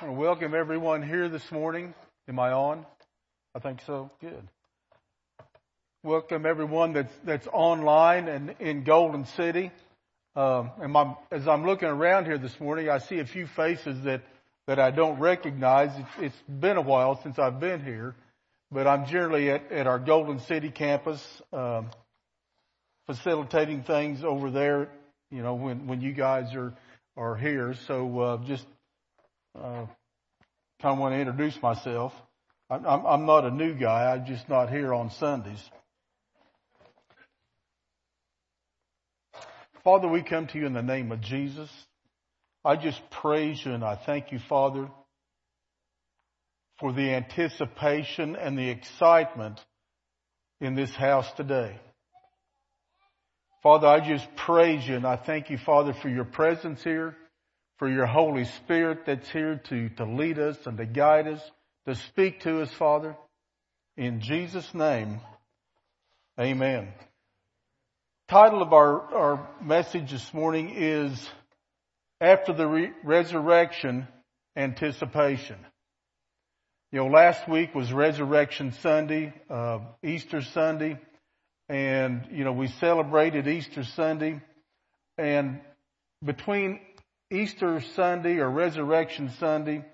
I want to welcome everyone here this morning. Am I on? I think so. Good. Welcome everyone that's that's online and in Golden City. Um, and my, as I'm looking around here this morning, I see a few faces that that I don't recognize. It's, it's been a while since I've been here, but I'm generally at, at our Golden City campus, um, facilitating things over there. You know, when when you guys are are here, so uh, just uh, kind of want to introduce myself. I'm, I'm, I'm not a new guy. I'm just not here on Sundays. Father, we come to you in the name of Jesus. I just praise you and I thank you, Father, for the anticipation and the excitement in this house today. Father, I just praise you and I thank you, Father, for your presence here for your Holy Spirit that's here to, to lead us and to guide us, to speak to us, Father. In Jesus' name, amen. Title of our, our message this morning is After the Re- Resurrection, Anticipation. You know, last week was Resurrection Sunday, uh, Easter Sunday, and, you know, we celebrated Easter Sunday, and between Easter Sunday or Resurrection Sunday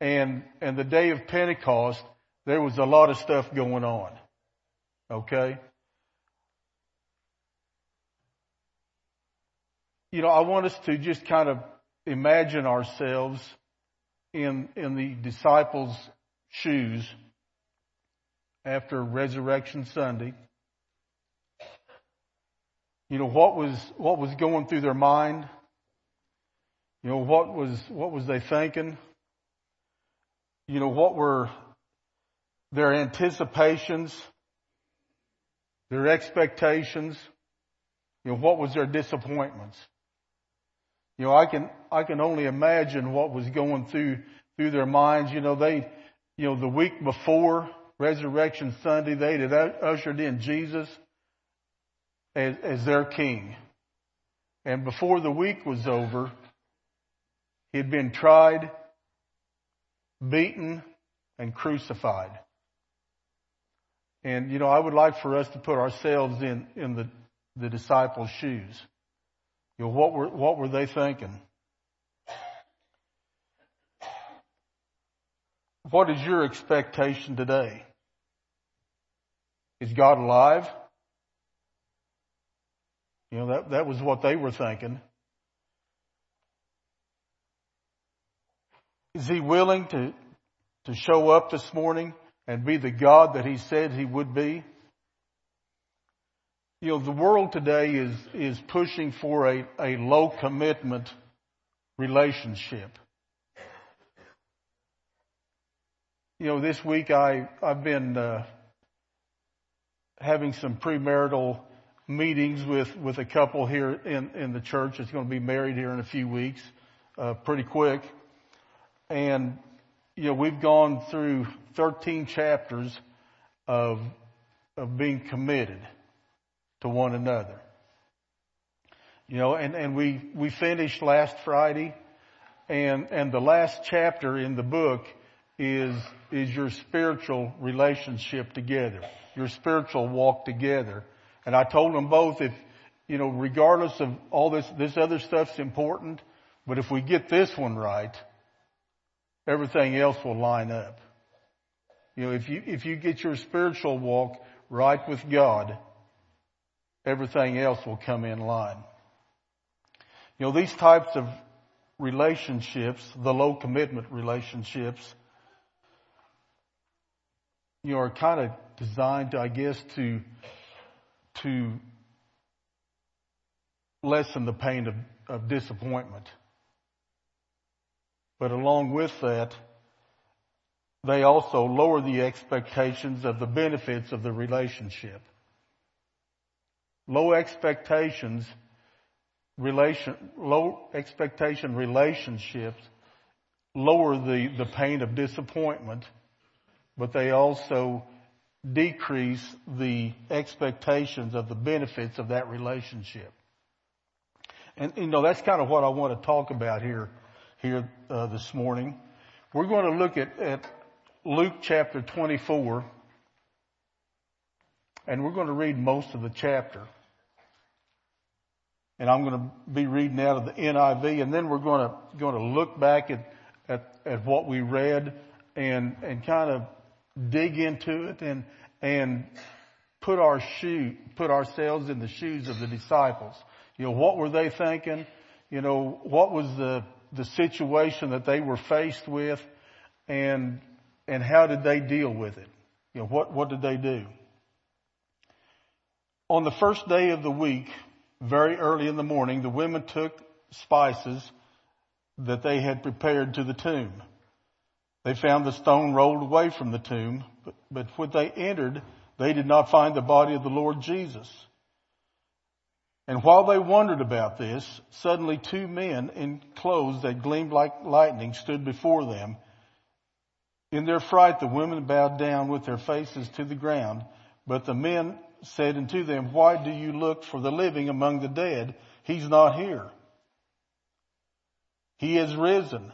and, and the day of Pentecost, there was a lot of stuff going on. Okay? You know, I want us to just kind of imagine ourselves in, in the disciples' shoes after Resurrection Sunday. You know, what was, what was going through their mind? You know, what was, what was they thinking? You know, what were their anticipations? Their expectations? You know, what was their disappointments? You know, I can, I can only imagine what was going through, through their minds. You know, they, you know, the week before Resurrection Sunday, they had ushered in Jesus as, as their king. And before the week was over, he had been tried, beaten, and crucified. And, you know, I would like for us to put ourselves in, in the, the disciples' shoes. You know, what were, what were they thinking? What is your expectation today? Is God alive? You know, that, that was what they were thinking. Is he willing to, to show up this morning and be the God that he said he would be? You know, the world today is, is pushing for a, a low commitment relationship. You know, this week I, I've been, uh, having some premarital meetings with, with a couple here in, in the church that's going to be married here in a few weeks, uh, pretty quick. And, you know, we've gone through 13 chapters of, of being committed to one another. You know, and, and we, we finished last Friday and, and the last chapter in the book is, is your spiritual relationship together, your spiritual walk together. And I told them both if, you know, regardless of all this, this other stuff's important, but if we get this one right, everything else will line up. You know, if you, if you get your spiritual walk right with God, everything else will come in line. You know, these types of relationships, the low commitment relationships, you know, are kind of designed, I guess, to, to lessen the pain of, of disappointment. But along with that, they also lower the expectations of the benefits of the relationship. Low expectations, relation, low expectation relationships lower the, the pain of disappointment, but they also decrease the expectations of the benefits of that relationship. And, you know, that's kind of what I want to talk about here here uh, this morning. We're going to look at, at Luke chapter 24, and we're going to read most of the chapter. And I'm going to be reading out of the NIV, and then we're going to, going to look back at, at, at what we read and, and kind of dig into it and, and put our shoe, put ourselves in the shoes of the disciples. You know, what were they thinking? You know, what was the, the situation that they were faced with and, and how did they deal with it? You know, what, what did they do? On the first day of the week, very early in the morning, the women took spices that they had prepared to the tomb. They found the stone rolled away from the tomb, but, but when they entered, they did not find the body of the Lord Jesus. And while they wondered about this, suddenly two men in clothes that gleamed like lightning stood before them. In their fright, the women bowed down with their faces to the ground, but the men said unto them, Why do you look for the living among the dead? He's not here. He is risen.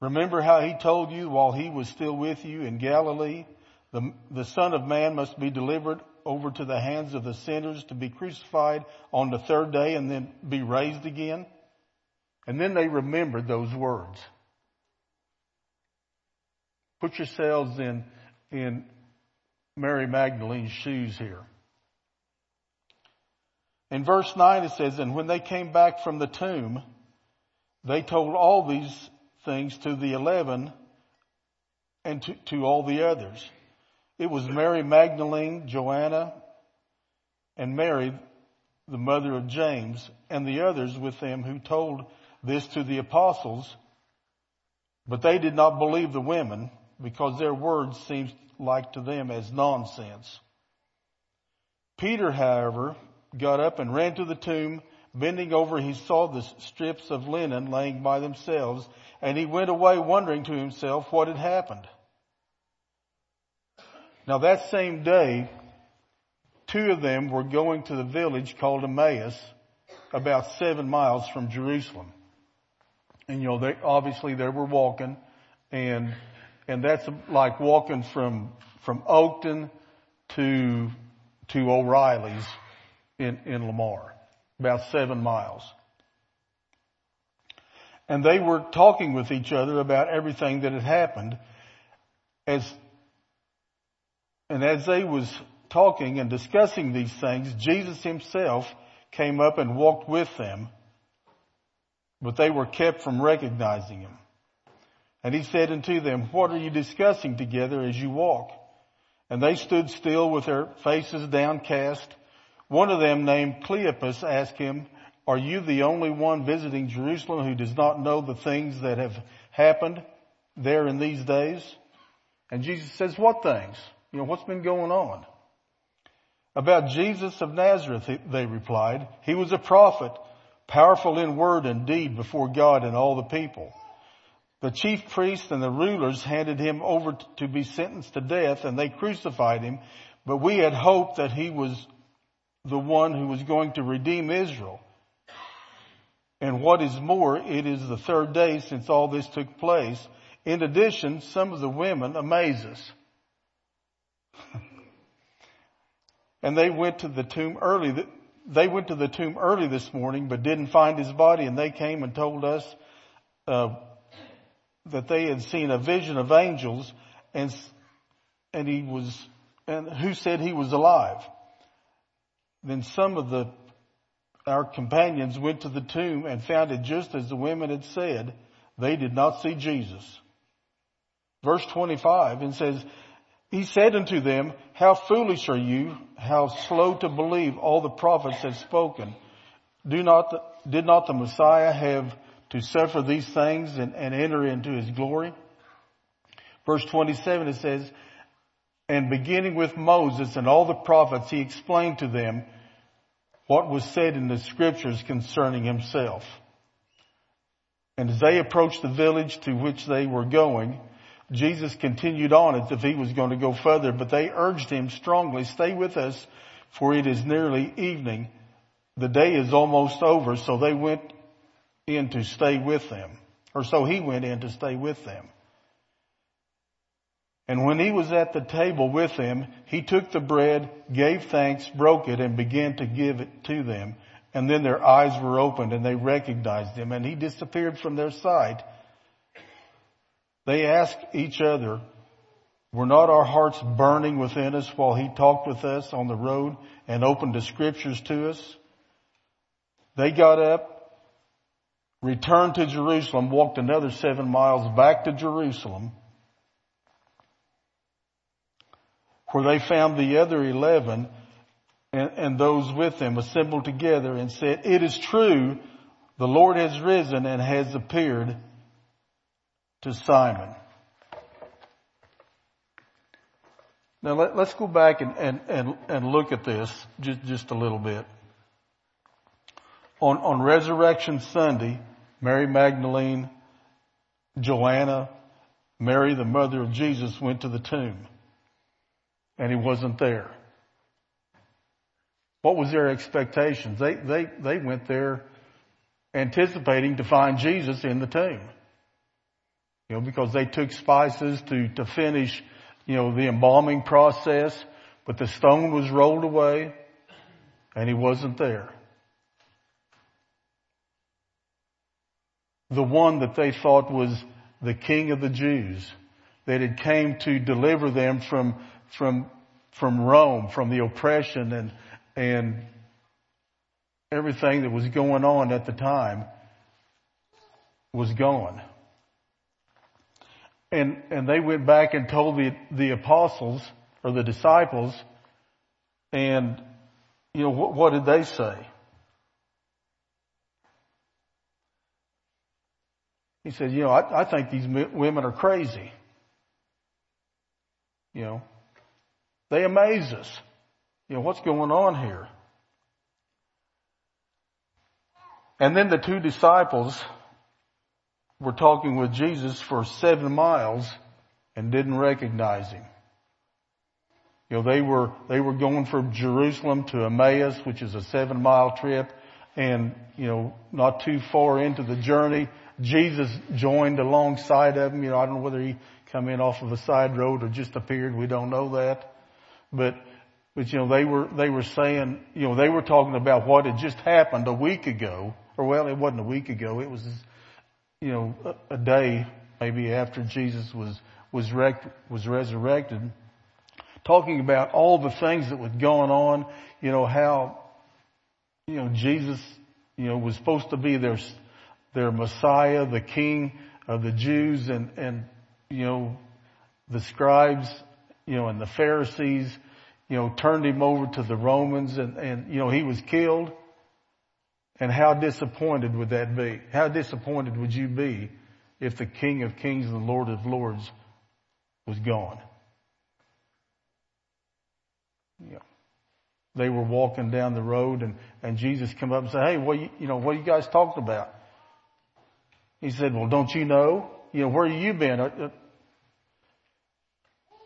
Remember how he told you while he was still with you in Galilee? The, the Son of Man must be delivered over to the hands of the sinners to be crucified on the third day and then be raised again. And then they remembered those words. Put yourselves in, in Mary Magdalene's shoes here. In verse 9 it says, And when they came back from the tomb, they told all these things to the eleven and to, to all the others. It was Mary Magdalene, Joanna, and Mary, the mother of James, and the others with them who told this to the apostles, but they did not believe the women because their words seemed like to them as nonsense. Peter, however, got up and ran to the tomb. Bending over, he saw the strips of linen laying by themselves, and he went away wondering to himself what had happened. Now that same day, two of them were going to the village called Emmaus, about seven miles from Jerusalem. And you know, they, obviously they were walking and, and that's like walking from, from Oakton to, to O'Reilly's in, in Lamar. About seven miles. And they were talking with each other about everything that had happened as and as they was talking and discussing these things, Jesus himself came up and walked with them, but they were kept from recognizing him. And he said unto them, What are you discussing together as you walk? And they stood still with their faces downcast. One of them named Cleopas asked him, Are you the only one visiting Jerusalem who does not know the things that have happened there in these days? And Jesus says, What things? You know, what's been going on? About Jesus of Nazareth, they replied. He was a prophet, powerful in word and deed before God and all the people. The chief priests and the rulers handed him over to be sentenced to death and they crucified him, but we had hoped that he was the one who was going to redeem Israel. And what is more, it is the third day since all this took place. In addition, some of the women amaze us. and they went to the tomb early. They went to the tomb early this morning, but didn't find his body. And they came and told us uh, that they had seen a vision of angels, and and he was, and who said he was alive. Then some of the our companions went to the tomb and found it just as the women had said. They did not see Jesus. Verse 25 and says, he said unto them, How foolish are you, how slow to believe all the prophets have spoken. Do not, did not the Messiah have to suffer these things and, and enter into his glory? Verse 27 it says, And beginning with Moses and all the prophets, he explained to them what was said in the scriptures concerning himself. And as they approached the village to which they were going, Jesus continued on as if he was going to go further, but they urged him strongly, stay with us for it is nearly evening. The day is almost over. So they went in to stay with them Or so he went in to stay with them. And when he was at the table with them, he took the bread, gave thanks, broke it, and began to give it to them. And then their eyes were opened and they recognized him and he disappeared from their sight. They asked each other, were not our hearts burning within us while he talked with us on the road and opened the scriptures to us? They got up, returned to Jerusalem, walked another seven miles back to Jerusalem, where they found the other eleven and, and those with them assembled together and said, it is true, the Lord has risen and has appeared to Simon. Now let, us go back and, and, and, and look at this just, just a little bit. On, on Resurrection Sunday, Mary Magdalene, Joanna, Mary, the mother of Jesus, went to the tomb. And he wasn't there. What was their expectations? They, they, they went there anticipating to find Jesus in the tomb. You know, because they took spices to, to finish, you know, the embalming process, but the stone was rolled away and he wasn't there. The one that they thought was the king of the Jews that had came to deliver them from, from, from Rome, from the oppression and, and everything that was going on at the time was gone. And, and they went back and told the, the apostles or the disciples and, you know, what, what did they say? He said, you know, I, I think these women are crazy. You know, they amaze us. You know, what's going on here? And then the two disciples were talking with Jesus for seven miles and didn't recognize him. You know, they were, they were going from Jerusalem to Emmaus, which is a seven mile trip. And, you know, not too far into the journey, Jesus joined alongside of them. You know, I don't know whether he come in off of a side road or just appeared. We don't know that. But but you know, they were, they were saying, you know, they were talking about what had just happened a week ago, or well, it wasn't a week ago, it was, you know, a, day maybe after Jesus was, was, rec- was resurrected, talking about all the things that was going on, you know, how, you know, Jesus, you know, was supposed to be their, their Messiah, the King of the Jews and, and, you know, the scribes, you know, and the Pharisees, you know, turned him over to the Romans and, and, you know, he was killed. And how disappointed would that be? How disappointed would you be if the King of Kings and the Lord of Lords was gone? Yeah. They were walking down the road and, and Jesus come up and said, Hey, what you, you know, what are you guys talking about? He said, well, don't you know? You know, where you been? Uh, uh,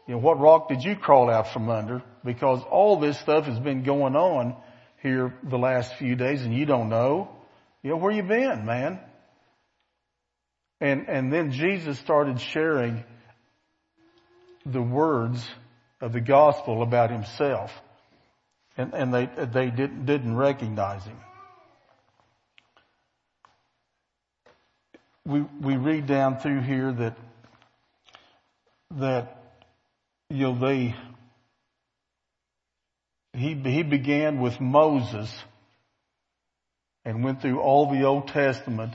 you know, what rock did you crawl out from under? Because all this stuff has been going on here the last few days and you don't know. You know, where you been, man? And, and then Jesus started sharing the words of the gospel about himself. And, and they, they didn't, didn't recognize him. We, we read down through here that, that you know, they, he, he began with Moses and went through all the Old Testament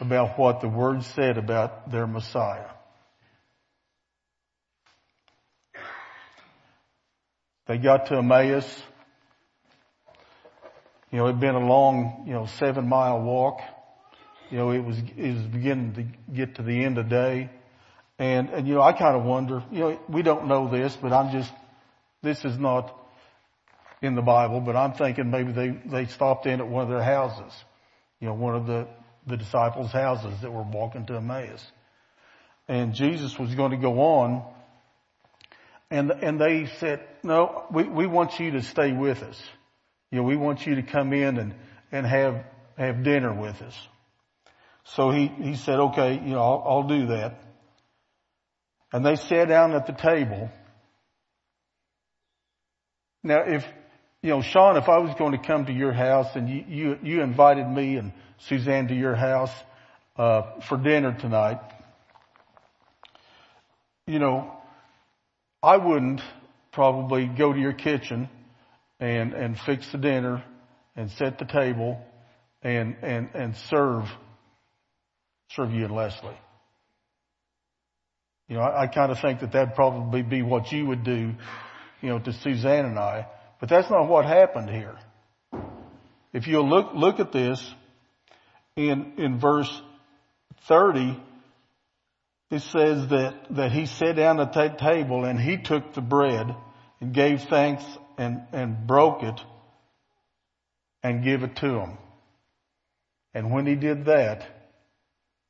about what the Word said about their Messiah. They got to Emmaus. You know, it'd been a long, you know, seven mile walk. You know, it was, it was beginning to get to the end of the day. And, and you know, I kind of wonder, you know, we don't know this, but I'm just, this is not in the Bible, but I'm thinking maybe they, they stopped in at one of their houses. You know, one of the, the disciples' houses that were walking to Emmaus. And Jesus was going to go on and, and they said, no, we, we want you to stay with us. You know, we want you to come in and, and have, have dinner with us. So he, he said, okay, you know, I'll, I'll do that. And they sat down at the table. Now if, you know, Sean, if I was going to come to your house and you, you, you invited me and Suzanne to your house, uh, for dinner tonight, you know, I wouldn't probably go to your kitchen and, and fix the dinner and set the table and, and, and serve, serve you and Leslie. You know, I, I kind of think that that'd probably be what you would do, you know, to Suzanne and I, but that's not what happened here. If you look, look at this in, in verse 30, it says that, that he sat down at the table and he took the bread and gave thanks and, and broke it and give it to them. And when he did that,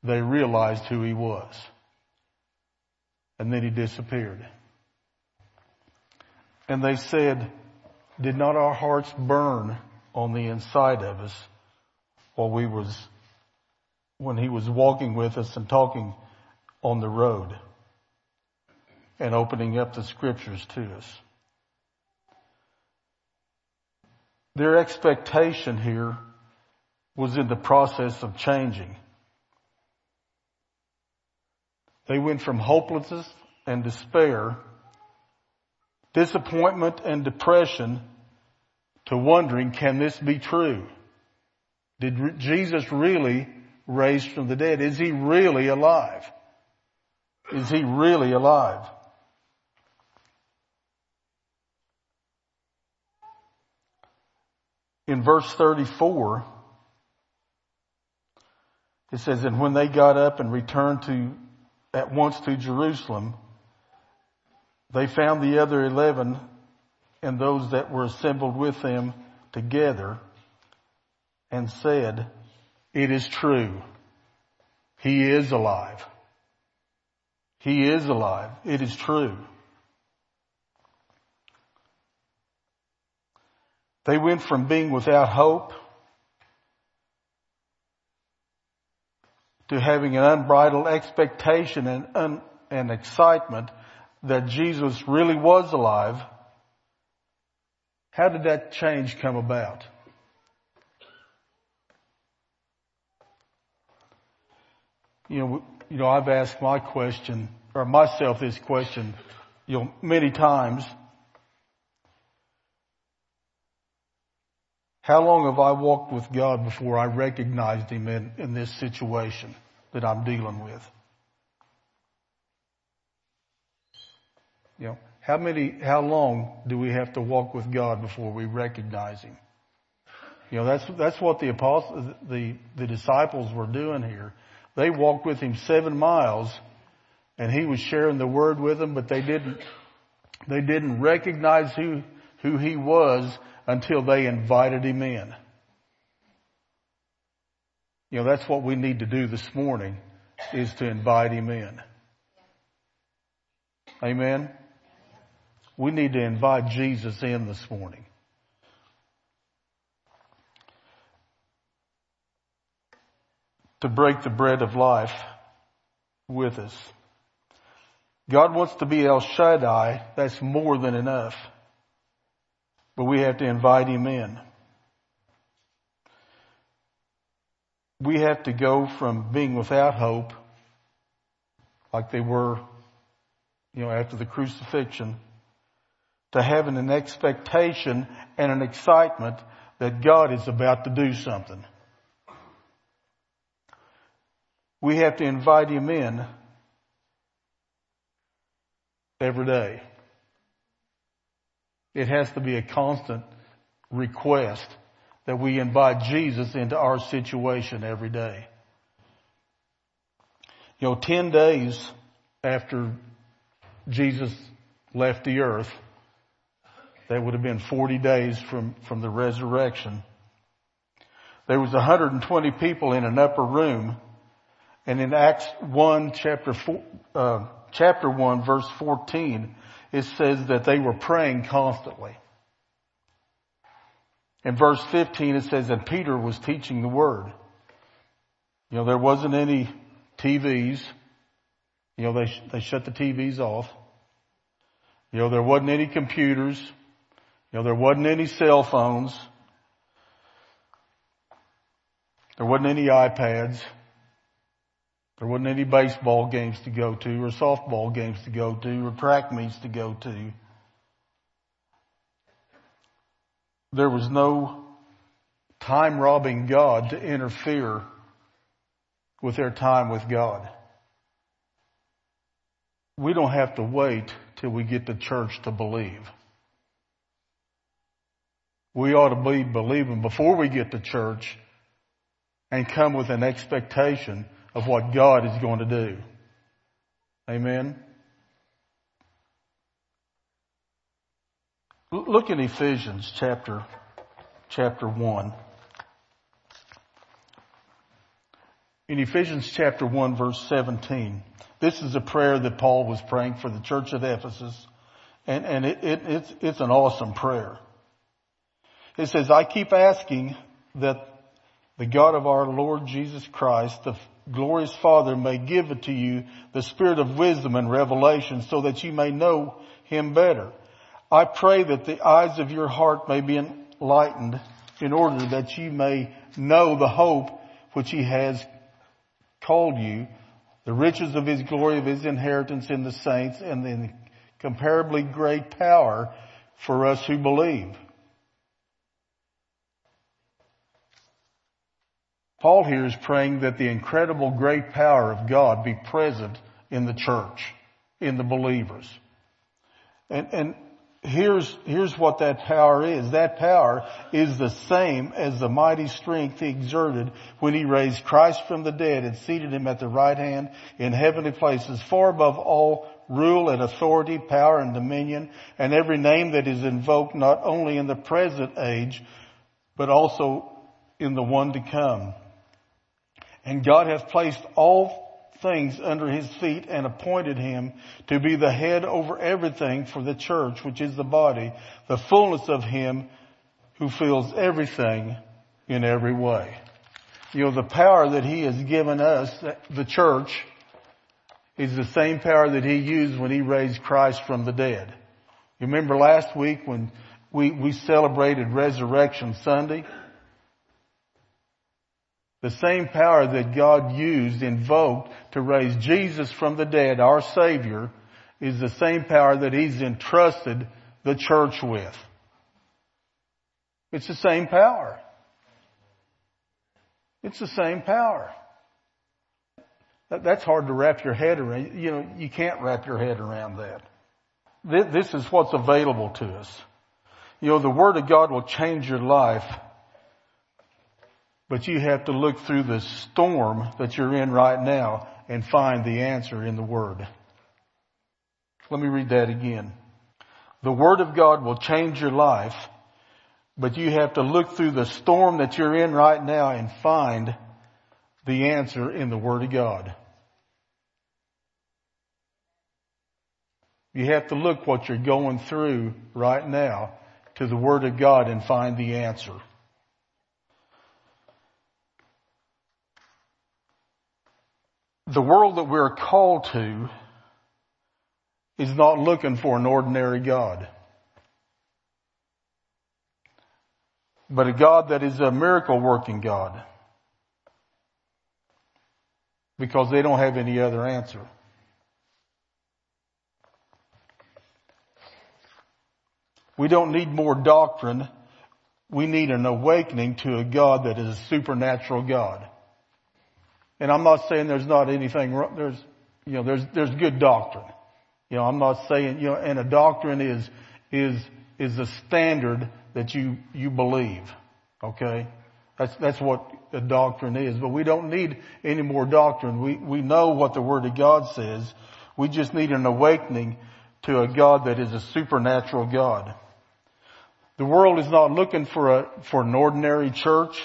they realized who he was. And then he disappeared. And they said, did not our hearts burn on the inside of us while we was, when he was walking with us and talking on the road and opening up the scriptures to us? Their expectation here was in the process of changing. They went from hopelessness and despair, disappointment and depression to wondering, can this be true? Did Jesus really raise from the dead? Is he really alive? Is he really alive? in verse 34, it says, and when they got up and returned to, at once to Jerusalem, they found the other eleven and those that were assembled with them together and said, it is true. He is alive. He is alive. It is true. They went from being without hope to having an unbridled expectation and, un, and excitement that Jesus really was alive. How did that change come about? You know, you know, I've asked my question, or myself this question, you know, many times. How long have I walked with God before I recognized Him in, in this situation that I'm dealing with? You know, how many, how long do we have to walk with God before we recognize Him? You know, that's, that's what the apostles, the, the disciples were doing here. They walked with Him seven miles and He was sharing the Word with them, but they didn't, they didn't recognize who, who He was until they invited him in. You know, that's what we need to do this morning is to invite him in. Amen. We need to invite Jesus in this morning. To break the bread of life with us. God wants to be El Shaddai. That's more than enough. But we have to invite him in. We have to go from being without hope, like they were, you know, after the crucifixion, to having an expectation and an excitement that God is about to do something. We have to invite him in every day. It has to be a constant request that we invite Jesus into our situation every day. You know, 10 days after Jesus left the earth, that would have been 40 days from, from the resurrection. There was 120 people in an upper room and in Acts 1 chapter 4, uh, chapter 1 verse 14, it says that they were praying constantly. In verse 15 it says that Peter was teaching the word. You know, there wasn't any TVs. You know, they, they shut the TVs off. You know, there wasn't any computers. You know, there wasn't any cell phones. There wasn't any iPads. There wasn't any baseball games to go to or softball games to go to or track meets to go to. There was no time robbing God to interfere with their time with God. We don't have to wait till we get to church to believe. We ought to be believing before we get to church and come with an expectation of what God is going to do. Amen. Look in Ephesians chapter, chapter 1. In Ephesians chapter 1 verse 17, this is a prayer that Paul was praying for the church at Ephesus. And, and it, it, it's, it's an awesome prayer. It says, I keep asking that the God of our Lord Jesus Christ, the glorious Father, may give it to you the spirit of wisdom and revelation so that you may know him better. I pray that the eyes of your heart may be enlightened in order that you may know the hope which he has called you, the riches of his glory of his inheritance in the saints and the incomparably great power for us who believe. Paul here is praying that the incredible great power of God be present in the church, in the believers. And, and here's, here's what that power is. That power is the same as the mighty strength he exerted when he raised Christ from the dead and seated him at the right hand in heavenly places, far above all rule and authority, power and dominion, and every name that is invoked not only in the present age, but also in the one to come. And God hath placed all things under his feet and appointed him to be the head over everything for the church, which is the body, the fullness of him who fills everything in every way. You know, the power that he has given us, the church, is the same power that he used when he raised Christ from the dead. You remember last week when we, we celebrated Resurrection Sunday? The same power that God used, invoked to raise Jesus from the dead, our Savior, is the same power that He's entrusted the church with. It's the same power. It's the same power. That's hard to wrap your head around. You know, you can't wrap your head around that. This is what's available to us. You know, the Word of God will change your life but you have to look through the storm that you're in right now and find the answer in the Word. Let me read that again. The Word of God will change your life, but you have to look through the storm that you're in right now and find the answer in the Word of God. You have to look what you're going through right now to the Word of God and find the answer. The world that we're called to is not looking for an ordinary God. But a God that is a miracle working God. Because they don't have any other answer. We don't need more doctrine. We need an awakening to a God that is a supernatural God. And I'm not saying there's not anything wrong. There's, you know, there's, there's good doctrine. You know, I'm not saying, you know, and a doctrine is, is, is a standard that you, you believe. Okay? That's, that's what a doctrine is. But we don't need any more doctrine. We, we know what the Word of God says. We just need an awakening to a God that is a supernatural God. The world is not looking for a, for an ordinary church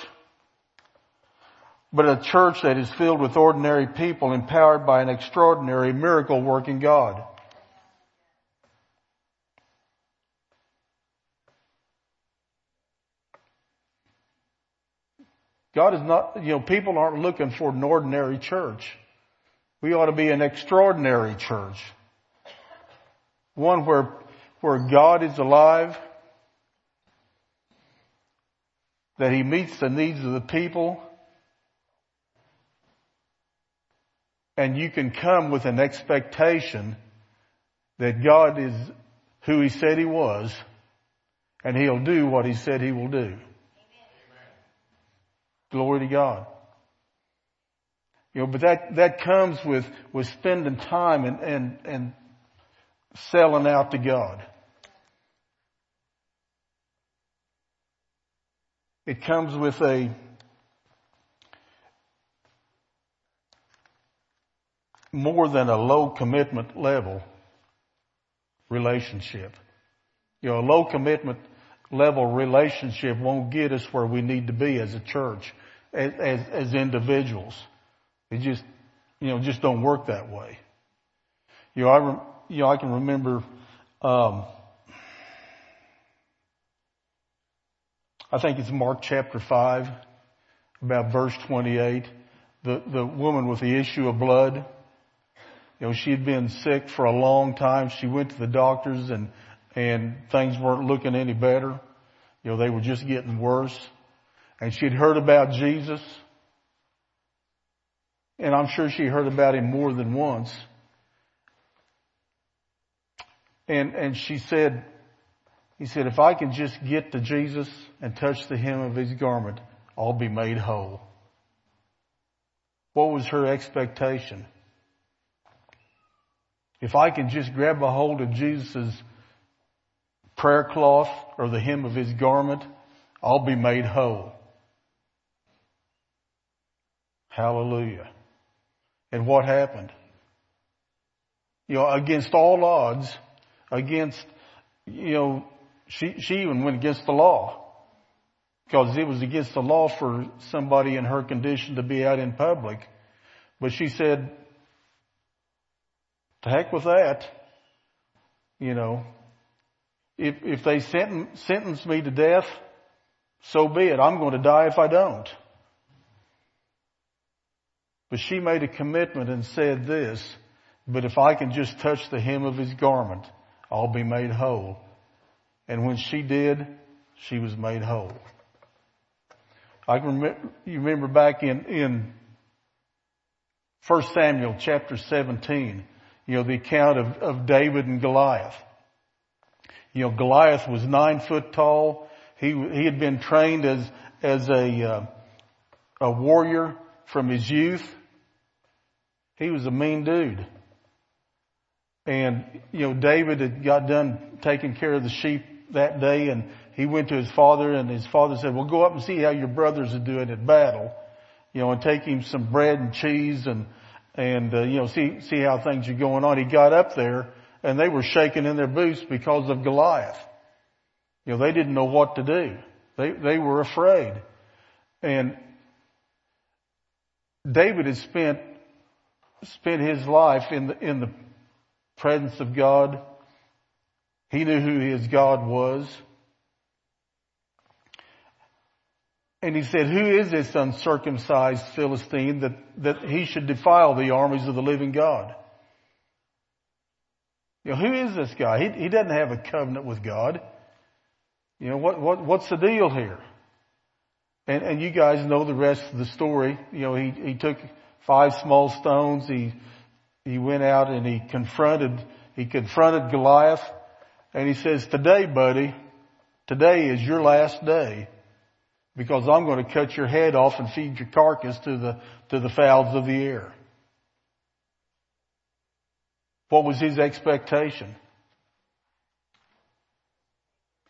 but a church that is filled with ordinary people empowered by an extraordinary miracle working God. God is not, you know, people aren't looking for an ordinary church. We ought to be an extraordinary church. One where, where God is alive, that He meets the needs of the people, and you can come with an expectation that God is who He said He was, and He'll do what He said He will do. Amen. Glory to God. You know, but that, that comes with, with spending time and, and, and selling out to God. It comes with a more than a low commitment level relationship. You know, a low commitment level relationship won't get us where we need to be as a church, as, as, as individuals. It just, you know, just don't work that way. You know, I, you know, I can remember, um, I think it's Mark chapter 5, about verse 28. The, the woman with the issue of blood, you know, she had been sick for a long time. She went to the doctors and, and things weren't looking any better. You know, they were just getting worse. And she'd heard about Jesus. And I'm sure she heard about him more than once. And, and she said, he said, if I can just get to Jesus and touch the hem of his garment, I'll be made whole. What was her expectation? If I can just grab a hold of Jesus' prayer cloth or the hem of his garment, I'll be made whole. Hallelujah. And what happened? You know, against all odds, against, you know, she, she even went against the law. Because it was against the law for somebody in her condition to be out in public. But she said, to heck with that. You know, if, if they sentence, sentence me to death, so be it. I'm going to die if I don't. But she made a commitment and said this, but if I can just touch the hem of his garment, I'll be made whole. And when she did, she was made whole. I can remember, you remember back in, in 1 Samuel chapter 17, you know, the account of, of David and Goliath. You know, Goliath was nine foot tall. He, he had been trained as, as a, uh, a warrior from his youth. He was a mean dude. And, you know, David had got done taking care of the sheep that day and he went to his father and his father said, well, go up and see how your brothers are doing at battle, you know, and take him some bread and cheese and, and uh, you know see see how things are going on. He got up there and they were shaking in their boots because of Goliath. You know they didn't know what to do. They they were afraid, and David had spent spent his life in the in the presence of God. He knew who his God was. And he said, who is this uncircumcised Philistine that, that he should defile the armies of the living God? You know, who is this guy? He, he doesn't have a covenant with God. You know, what, what, what's the deal here? And, and you guys know the rest of the story. You know, he, he took five small stones. He, he went out and he confronted, he confronted Goliath and he says, today, buddy, today is your last day because I'm going to cut your head off and feed your carcass to the, to the fowls of the air. What was his expectation?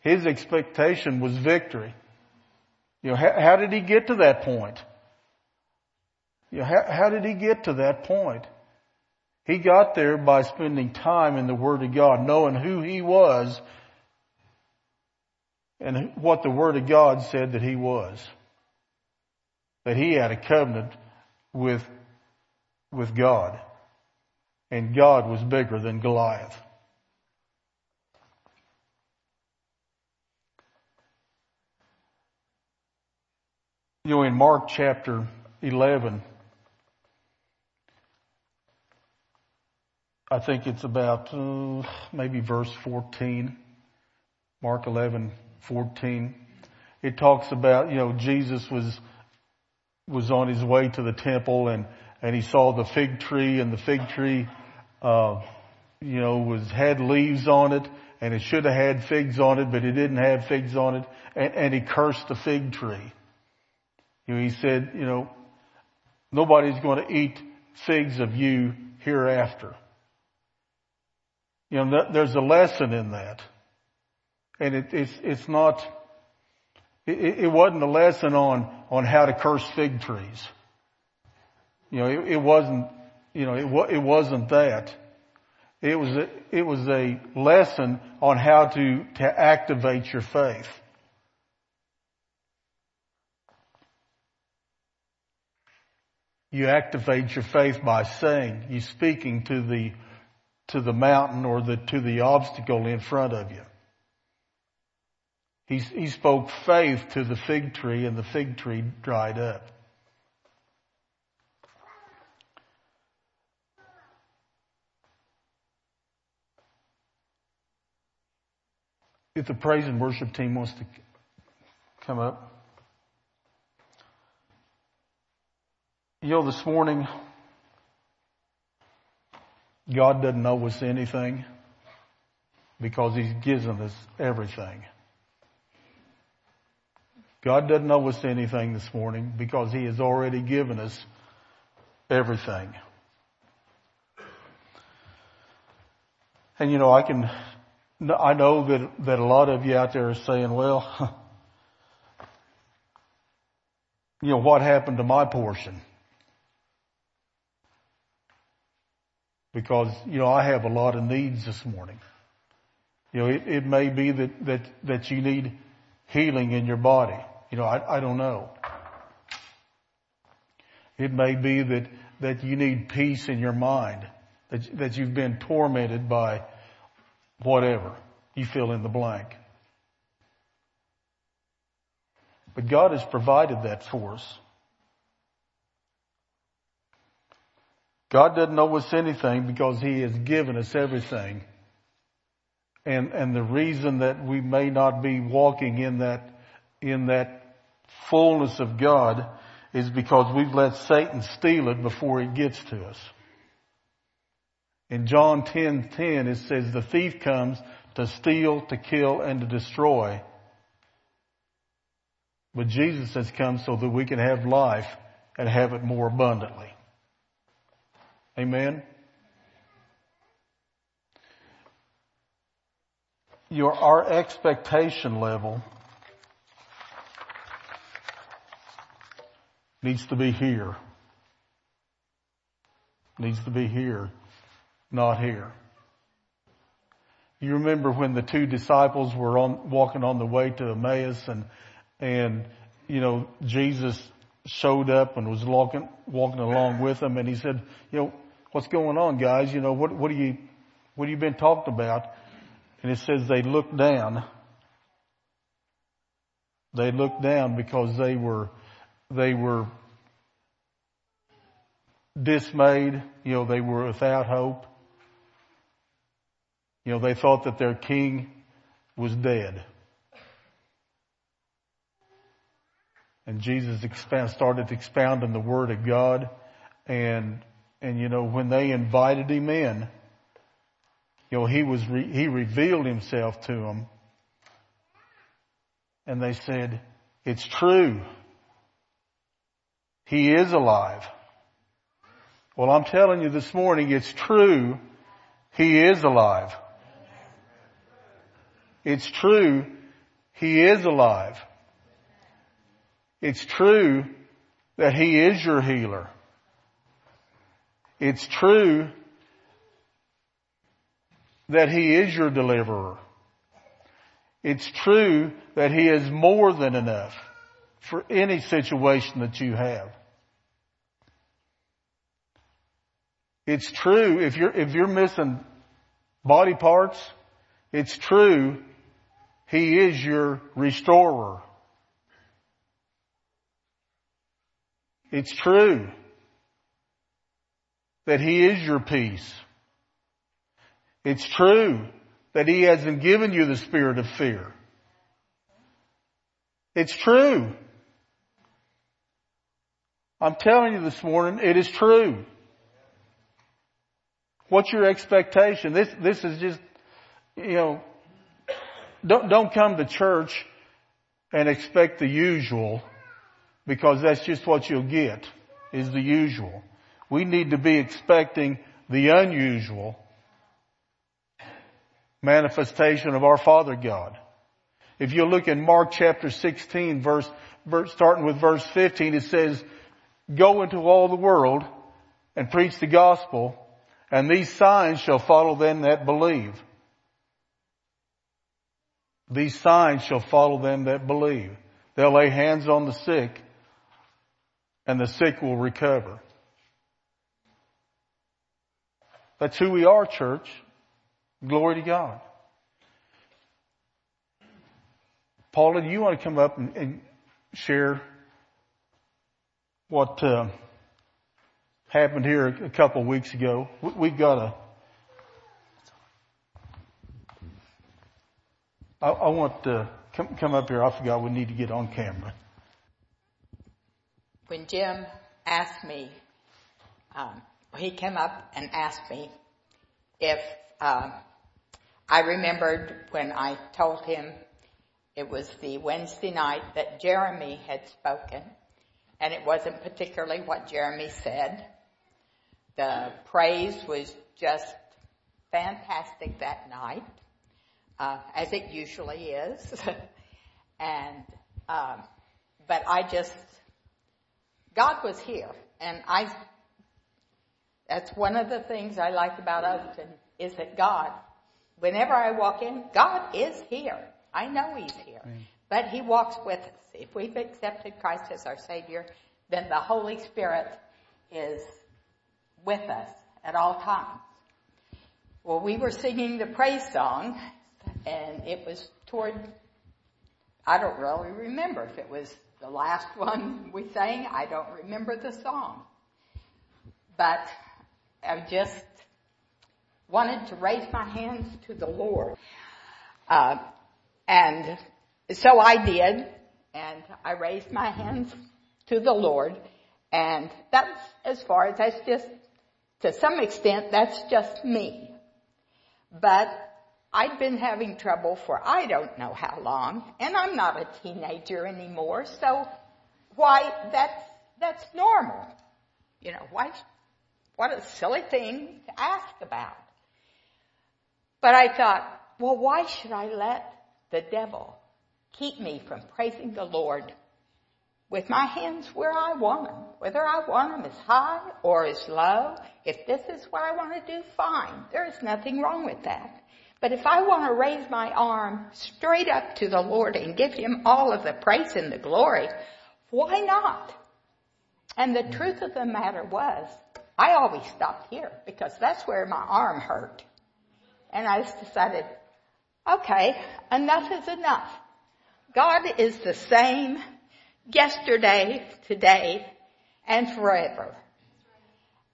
His expectation was victory. You know, how, how did he get to that point? You know, how, how did he get to that point? He got there by spending time in the Word of God, knowing who he was and what the Word of God said that he was. That he had a covenant with, with God. And God was bigger than Goliath. You know, in Mark chapter 11, I think it's about uh, maybe verse 14, Mark 11, 14. It talks about, you know, Jesus was, was on his way to the temple and, and he saw the fig tree and the fig tree, uh, you know, was, had leaves on it and it should have had figs on it, but it didn't have figs on it and, and he cursed the fig tree. You know, he said, you know, nobody's going to eat figs of you hereafter. You know, there's a lesson in that. And it, it's, it's not, it, it, wasn't a lesson on, on how to curse fig trees. You know, it, it wasn't, you know, it, it wasn't that. It was a, it was a lesson on how to, to activate your faith. You activate your faith by saying, you speaking to the to the mountain or the, to the obstacle in front of you. He, he spoke faith to the fig tree and the fig tree dried up. If the praise and worship team wants to come up. You know, this morning, God doesn't owe us anything because He's given us everything. God doesn't owe us anything this morning because He has already given us everything. And you know, I can, I know that, that a lot of you out there are saying, well, you know, what happened to my portion? because, you know, I have a lot of needs this morning. You know, it, it may be that, that, that you need healing in your body. You know, I, I don't know. It may be that, that you need peace in your mind, that, that you've been tormented by whatever. You fill in the blank. But God has provided that for us. God doesn't owe us anything because He has given us everything. And, and the reason that we may not be walking in that, in that fullness of God is because we've let Satan steal it before it gets to us. In John 10, 10, it says, the thief comes to steal, to kill, and to destroy. But Jesus has come so that we can have life and have it more abundantly. Amen. Your, our expectation level needs to be here. Needs to be here, not here. You remember when the two disciples were on, walking on the way to Emmaus and, and, you know, Jesus showed up and was walking, walking along with them and he said, you know, what's going on, guys? You know, what, what do you, what have you been talked about? And it says they looked down. They looked down because they were, they were dismayed. You know, they were without hope. You know, they thought that their king was dead. And Jesus expound, started expounding the Word of God and and you know, when they invited him in, you know, he was, re- he revealed himself to them. And they said, it's true. He is alive. Well, I'm telling you this morning, it's true. He is alive. It's true. He is alive. It's true that He is your healer. It's true that He is your deliverer. It's true that He is more than enough for any situation that you have. It's true if you're, if you're missing body parts, it's true He is your restorer. It's true that He is your peace. It's true that He hasn't given you the spirit of fear. It's true. I'm telling you this morning, it is true. What's your expectation? This, this is just, you know, don't, don't come to church and expect the usual because that's just what you'll get is the usual. We need to be expecting the unusual manifestation of our Father God. If you look in Mark chapter 16 verse, starting with verse 15, it says, go into all the world and preach the gospel and these signs shall follow them that believe. These signs shall follow them that believe. They'll lay hands on the sick and the sick will recover. That's who we are, church. Glory to God. Paula, do you want to come up and, and share what uh, happened here a couple of weeks ago? We, have got a. I, I want to come, come up here. I forgot we need to get on camera. When Jim asked me, um, he came up and asked me if uh, I remembered when I told him it was the Wednesday night that Jeremy had spoken, and it wasn't particularly what Jeremy said. The praise was just fantastic that night, uh, as it usually is. and um, but I just God was here, and I. That's one of the things I like about Overton is that God, whenever I walk in, God is here. I know He's here. But He walks with us. If we've accepted Christ as our Savior, then the Holy Spirit is with us at all times. Well, we were singing the praise song, and it was toward, I don't really remember if it was the last one we sang. I don't remember the song. But I just wanted to raise my hands to the Lord. Uh, and so I did, and I raised my hands to the Lord, and that's as far as that's just, to some extent, that's just me. But I'd been having trouble for I don't know how long, and I'm not a teenager anymore, so why, that's, that's normal. You know, why, what a silly thing to ask about. But I thought, well, why should I let the devil keep me from praising the Lord with my hands where I want them, whether I want them as high or as low. If this is what I want to do, fine. There is nothing wrong with that. But if I want to raise my arm straight up to the Lord and give Him all of the praise and the glory, why not? And the truth of the matter was, I always stopped here because that's where my arm hurt. And I just decided, okay, enough is enough. God is the same yesterday, today, and forever.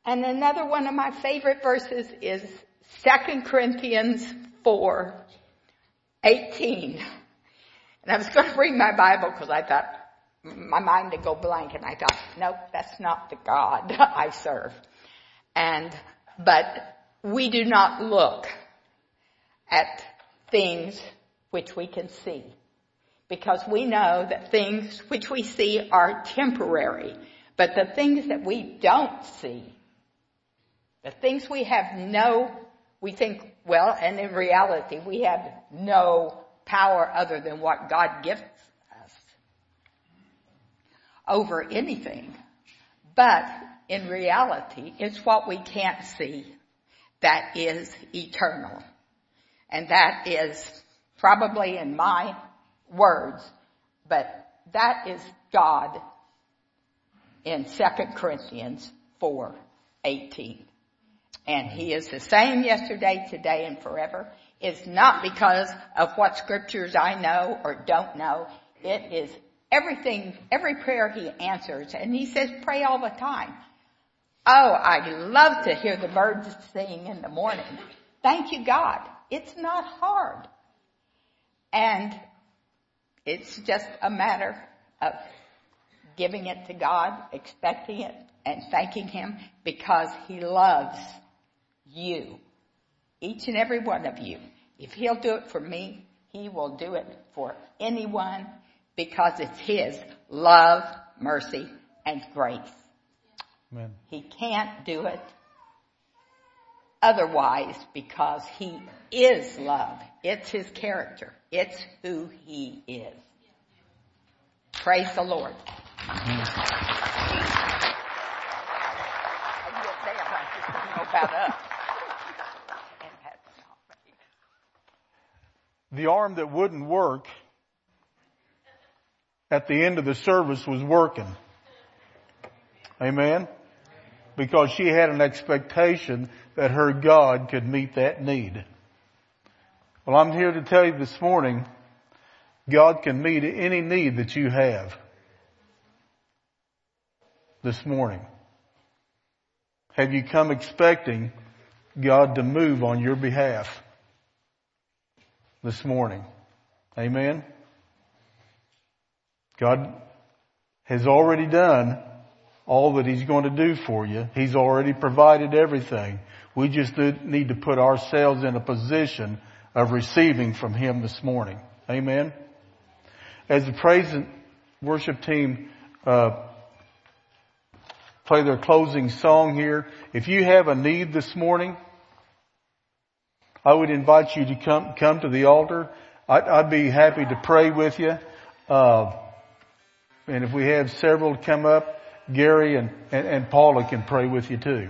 And another one of my favorite verses is 2 Corinthians 4, 18. And I was going to bring my Bible because I thought my mind would go blank and I thought, nope, that's not the God I serve. And, but we do not look at things which we can see. Because we know that things which we see are temporary. But the things that we don't see, the things we have no, we think, well, and in reality, we have no power other than what God gives us over anything. But in reality, it's what we can't see that is eternal. And that is probably in my words, but that is God in 2 Corinthians 4, 18. And He is the same yesterday, today, and forever. It's not because of what scriptures I know or don't know. It is everything, every prayer he answers, and he says pray all the time. Oh, I love to hear the birds sing in the morning. Thank you, God. It's not hard. And it's just a matter of giving it to God, expecting it, and thanking Him because He loves you. Each and every one of you. If He'll do it for me, He will do it for anyone because it's His love, mercy, and grace. Amen. He can't do it otherwise because He is love. It's His character. It's who He is. Praise the Lord. The arm that wouldn't work at the end of the service was working. Amen? Because she had an expectation that her God could meet that need. Well, I'm here to tell you this morning, God can meet any need that you have this morning. Have you come expecting God to move on your behalf this morning? Amen. God has already done all that He's going to do for you. He's already provided everything. We just need to put ourselves in a position of receiving from Him this morning. Amen. As the praise and worship team uh, play their closing song here, if you have a need this morning, I would invite you to come come to the altar. I'd, I'd be happy to pray with you. Uh, and if we have several come up, Gary and, and, and Paula can pray with you too.